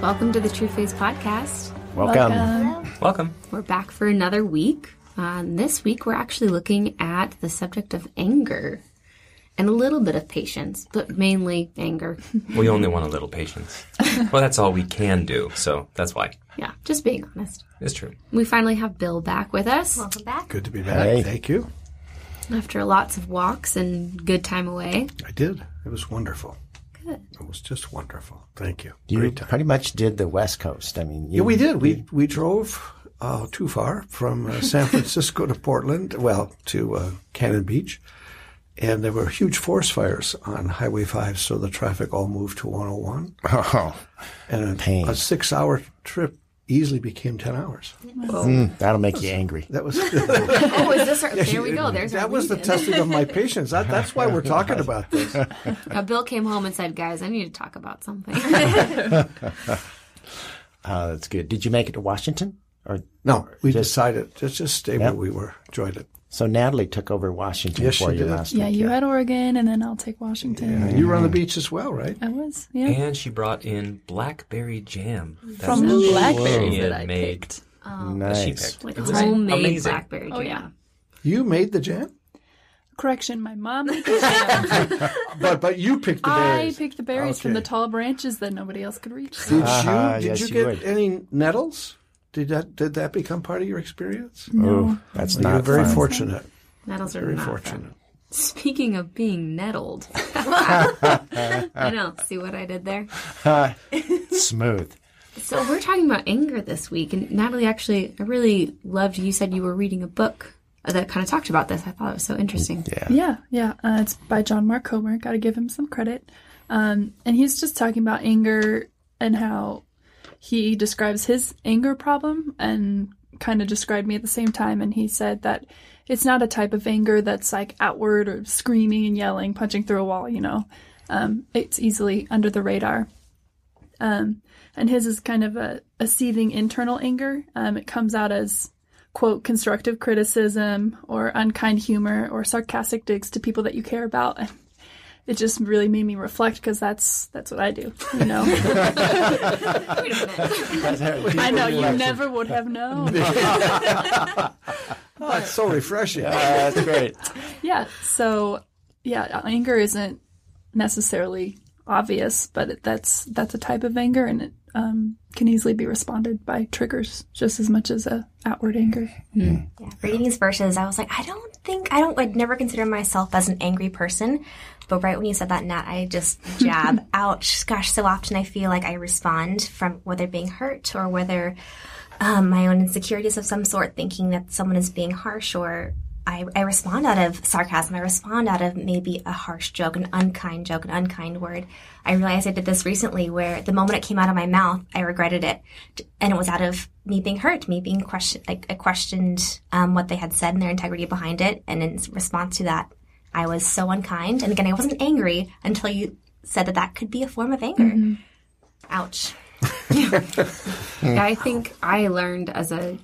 Welcome to the True Face Podcast. Welcome. Welcome. We're back for another week. Uh, this week, we're actually looking at the subject of anger and a little bit of patience, but mainly anger. We only want a little patience. well, that's all we can do, so that's why. yeah, just being honest. It's true. We finally have Bill back with us Welcome back. Good to be back. Hey. Thank you. after lots of walks and good time away. I did. It was wonderful. Good. It was just wonderful. Thank you. You Great time. pretty much did the West Coast. I mean, you, Yeah, we did. We we drove uh, too far from uh, San Francisco to Portland. Well, to uh, Cannon Beach, and there were huge forest fires on Highway Five, so the traffic all moved to 101, Oh, and a, Pain. a six-hour trip easily became ten hours. mm, that'll make you angry. That was Oh, is this our, there we go. There's our that was the testing of my patience. That, that's why we're talking about this. Uh, Bill came home and said, "Guys, I need to talk about something." Uh, that's good. Did you make it to Washington? Or No, we decided to just stay Yep. where we were. Enjoyed it. So Natalie took over Washington Yes, for you did. last Yeah, week. you had Oregon, and then I'll take Washington. And you were on the beach as well, right? I was, yeah. And she brought in blackberry jam. That's From the she blackberries that I made. picked. That she nice. picked. like It was homemade amazing. blackberry Oh, jam. yeah. You made the jam, Correction, my mom made the jam. but but you picked the I berries. picked the berries from the tall branches that nobody else could reach. Did you uh-huh, did yes, you you get would. any nettles? Did that did that become part of your experience? Oh, that's not. You're very fun. fortunate. Nettles are Very not fortunate. fun. Speaking of being nettled, I know. See what I did there? Smooth. So we're talking about anger this week, and Natalie, actually, I really loved. You said you were reading a book that kind of talked about this. I thought it was so interesting. Yeah. Yeah, yeah. Uh, it's by John Mark Comer. Got to give him some credit. Um, and he's just talking about anger and how he describes his anger problem and kind of described me at the same time. And he said that it's not a type of anger that's like outward or screaming and yelling, punching through a wall, you know. Um, it's easily under the radar. Um, and his is kind of a, a seething internal anger. Um, it comes out as quote constructive criticism or unkind humor or sarcastic digs to people that you care about. And it just really made me reflect because that's that's what I do. You know, I know you never would have known. Oh, that's so refreshing. Uh, that's great. Yeah. So yeah, anger isn't necessarily obvious, but it, that's that's a type of anger, and it um, can easily be responded by triggers just as much as a outward anger. Yeah, reading these verses, I was like, I don't think I don't. I'd never consider myself as an angry person, but right when you said that, Nat, I just jab. Ouch! Gosh, so often I feel like I respond from whether being hurt or whether um, my own insecurities of some sort, thinking that someone is being harsh or. I, I respond out of sarcasm. I respond out of maybe a harsh joke, an unkind joke, an unkind word. I realized I did this recently where the moment it came out of my mouth, I regretted it. And it was out of me being hurt, me being questioned, like I questioned um, what they had said and their integrity behind it. And in response to that, I was so unkind. And again, I wasn't angry until you said that that could be a form of anger. Ouch. Yeah, I think I learned as a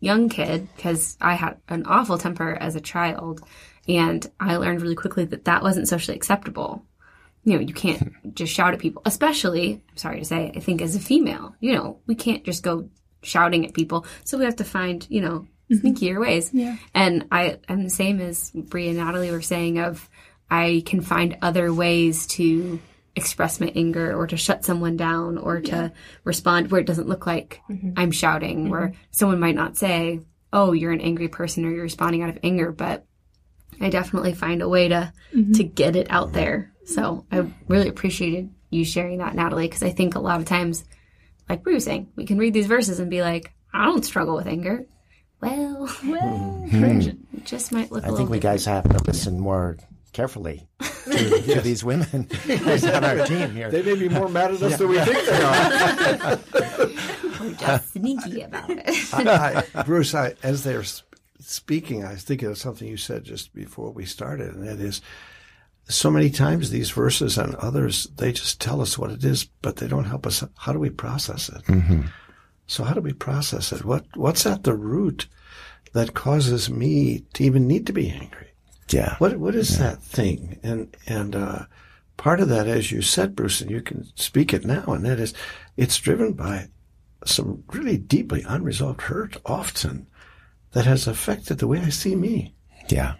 young kid because I had an awful temper as a child, and I learned really quickly that that wasn't socially acceptable. You know, you can't hmm. just shout at people, especially, I'm sorry to say, I think as a female, you know, we can't just go shouting at people. So we have to find, you know, mm-hmm. sneakier ways. Yeah. And I am the same as Brie and Natalie were saying of I can find other ways to express my anger or to shut someone down or to respond where it doesn't look like mm-hmm. I'm shouting where mm-hmm. someone might not say, "Oh, you're an angry person or you're responding out of anger," but I definitely find a way to mm-hmm. to get it out there. So I really appreciated you sharing that, Natalie, because I think a lot of times, like Brie was saying, we can read these verses and be like, "I don't struggle with anger." Well, Well, hmm. Hmm. it just might look. a I little think we different. guys have to listen more carefully to, to these women who's on our team here. They may be more mad at us than we think they are. We're just sneaky about it. I, Bruce, I, as they're speaking, I was thinking of something you said just before we started, and that is so many times these verses and others, they just tell us what it is, but they don't help us. How do we process it? Mm-hmm. So how do we process it? What What's at the root that causes me to even need to be angry? Yeah. What What is that thing? And and uh, part of that, as you said, Bruce, and you can speak it now, and that is, it's driven by some really deeply unresolved hurt often that has affected the way I see me. Yeah.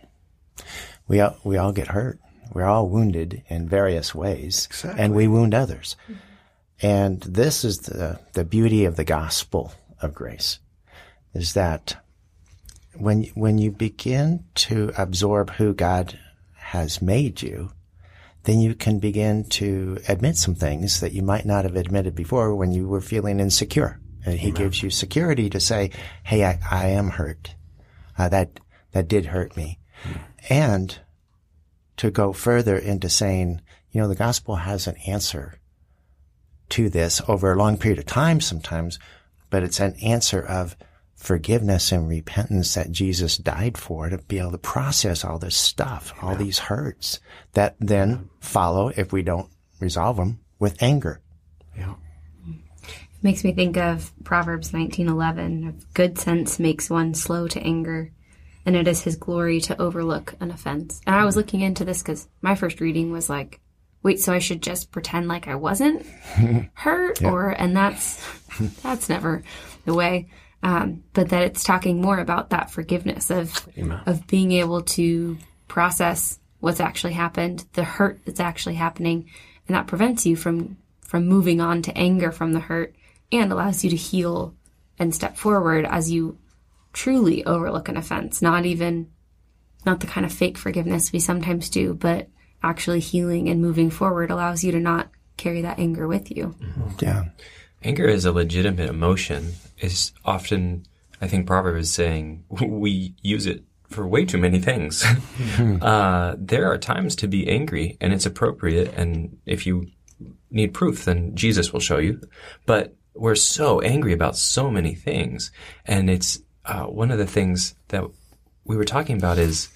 We all, we all get hurt. We're all wounded in various ways. Exactly. And we wound others. And this is the, the beauty of the gospel of grace is that when, when you begin to absorb who God has made you, then you can begin to admit some things that you might not have admitted before when you were feeling insecure. And he gives you security to say, Hey, I, I am hurt. Uh, that, that did hurt me. And to go further into saying, you know, the gospel has an answer to this over a long period of time sometimes, but it's an answer of forgiveness and repentance that Jesus died for to be able to process all this stuff, all these hurts that then follow if we don't resolve them with anger. Yeah. It makes me think of Proverbs 19:11. Good sense makes one slow to anger, and it is his glory to overlook an offense. And I was mm-hmm. looking into this because my first reading was like, wait, so I should just pretend like I wasn't hurt, or and that's that's never the way. Um, but that it's talking more about that forgiveness of of being able to process what's actually happened, the hurt that's actually happening, and that prevents you from from moving on to anger from the hurt and allows you to heal and step forward as you truly overlook an offense, not even not the kind of fake forgiveness we sometimes do, but actually healing and moving forward allows you to not carry that anger with you. Yeah. Anger is a legitimate emotion. Is often, I think, Proverbs is saying we use it for way too many things. uh, there are times to be angry, and it's appropriate. And if you need proof, then Jesus will show you. But we're so angry about so many things, and it's uh, one of the things that we were talking about is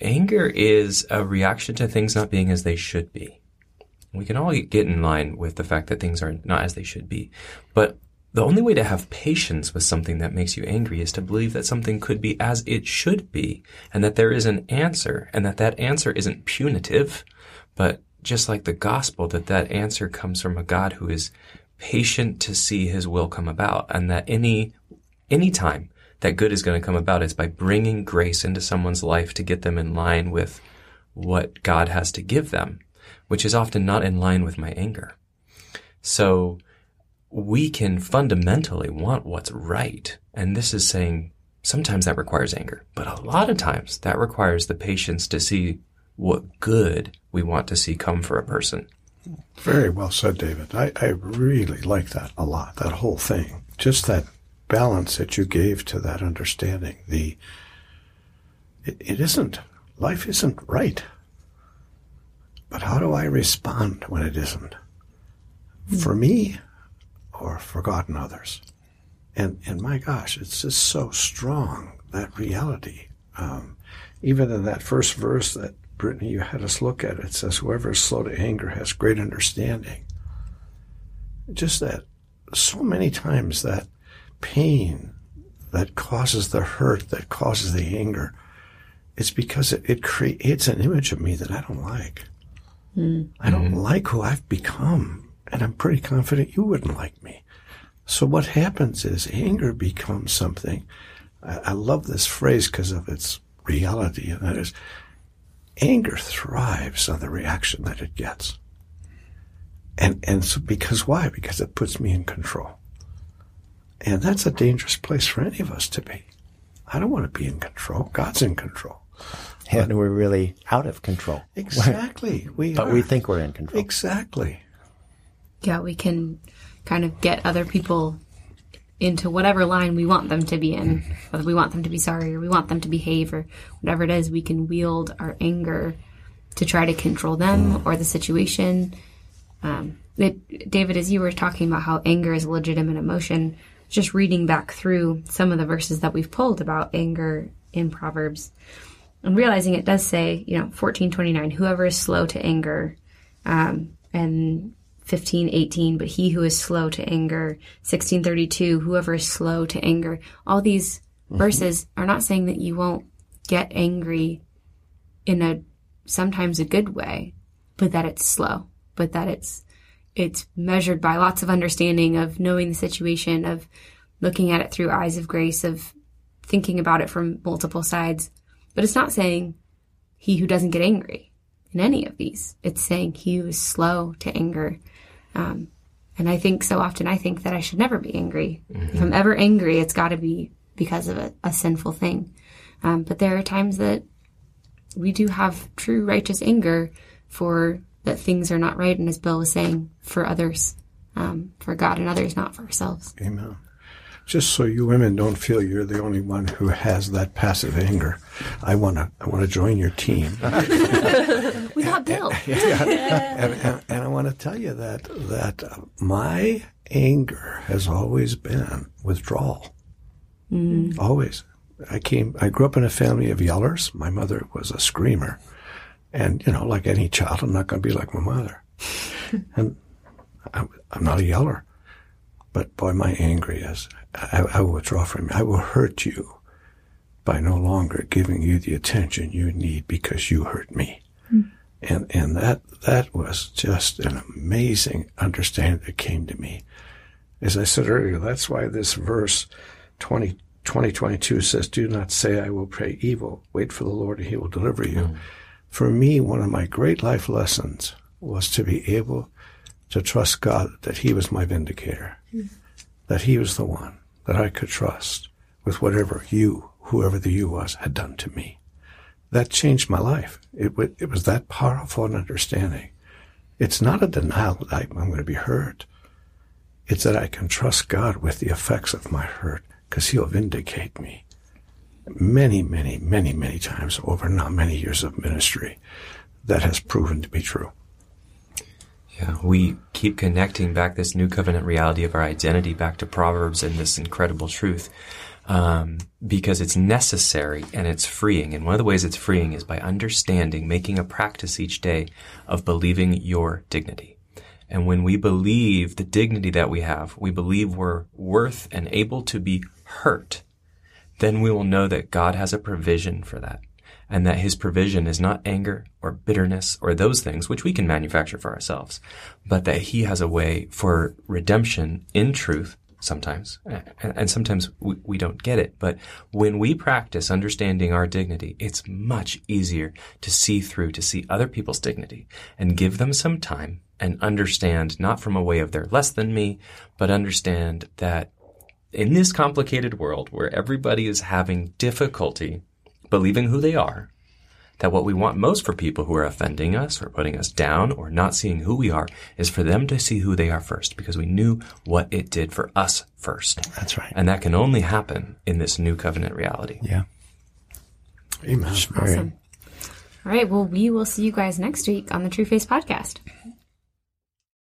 anger is a reaction to things not being as they should be. We can all get in line with the fact that things are not as they should be. But the only way to have patience with something that makes you angry is to believe that something could be as it should be and that there is an answer and that that answer isn't punitive, but just like the gospel, that that answer comes from a God who is patient to see his will come about and that any, any time that good is going to come about is by bringing grace into someone's life to get them in line with what God has to give them, which is often not in line with my anger. So we can fundamentally want what's right. And this is saying sometimes that requires anger, but a lot of times that requires the patience to see what good we want to see come for a person. Very well said, David. I, I really like that a lot, that whole thing. Just that balance that you gave to that understanding. The it, it isn't life isn't right. But how do I respond when it isn't? For me or forgotten others? And and my gosh, it's just so strong that reality. Um, even in that first verse that Brittany you had us look at, it says, "Whoever is slow to anger has great understanding." Just that, so many times that pain that causes the hurt, that causes the anger, it's because it, it creates an image of me that I don't like. I don't like who I've become, and I'm pretty confident you wouldn't like me. So what happens is anger becomes something. I, I love this phrase because of its reality, and that is, anger thrives on the reaction that it gets. And and so because why? Because it puts me in control. And that's a dangerous place for any of us to be. I don't want to be in control. God's in control. And we're really out of control. Exactly. We But are. we think we're in control. Exactly. Yeah, we can kind of get other people into whatever line we want them to be in. Whether we want them to be sorry or we want them to behave or whatever it is, we can wield our anger to try to control them or the situation. Um, it, David, as you were talking about how anger is a legitimate emotion, just reading back through some of the verses that we've pulled about anger in Proverbs and realizing it does say, you know, fourteen twenty nine, whoever is slow to anger, um, and fifteen eighteen, but he who is slow to anger, sixteen thirty two, whoever is slow to anger. All these mm-hmm. verses are not saying that you won't get angry in a sometimes a good way, but that it's slow, but that it's it's measured by lots of understanding of knowing the situation, of looking at it through eyes of grace, of thinking about it from multiple sides. But it's not saying he who doesn't get angry in any of these. It's saying he who is slow to anger. Um, and I think so often I think that I should never be angry. Mm-hmm. If I'm ever angry, it's got to be because of a, a sinful thing. Um, but there are times that we do have true righteous anger for that things are not right, and as Bill was saying, for others, um, for God and others, not for ourselves. Amen. Just so you women don't feel you're the only one who has that passive anger, I want to I want to join your team. Bill. yeah, and, and, and, I want to tell you that that my anger has always been withdrawal. Mm. Always. I came. I grew up in a family of yellers. My mother was a screamer. And, you know, like any child, I'm not going to be like my mother. and I'm, I'm, not a yeller. But boy, my angry is, I, I will withdraw from you. I will hurt you by no longer giving you the attention you need because you hurt me. And, and that, that was just an amazing understanding that came to me. As I said earlier, that's why this verse 20, 2022 says, do not say I will pray evil. Wait for the Lord and he will deliver you. Mm for me, one of my great life lessons was to be able to trust God that He was my vindicator, mm. that He was the one that I could trust with whatever you, whoever the you was, had done to me. That changed my life. It, w- it was that powerful an understanding. It's not a denial that I, I'm going to be hurt. It's that I can trust God with the effects of my hurt because He'll vindicate me many, many, many, many times over not many years of ministry that has proven to be true. Yeah, we keep connecting back this new covenant reality of our identity back to Proverbs and this incredible truth um, because it's necessary and it's freeing. And one of the ways it's freeing is by understanding, making a practice each day of believing your dignity. And when we believe the dignity that we have, we believe we're worth and able to be hurt then we will know that God has a provision for that and that his provision is not anger or bitterness or those things which we can manufacture for ourselves, but that he has a way for redemption in truth sometimes, and sometimes we, don't get it. But when we practice understanding our dignity, it's much easier to see through, to see other people's dignity and give them some time and understand not from a way of they're less than me, but understand that in this complicated world where everybody is having difficulty believing who they are, that what we want most for people who are offending us or putting us down or not seeing who we are is for them to see who they are first because we knew what it did for us first. That's right. And that can only happen in this new covenant reality. Yeah. Amen. Awesome. All right. Well, we will see you guys next week on the True Face podcast.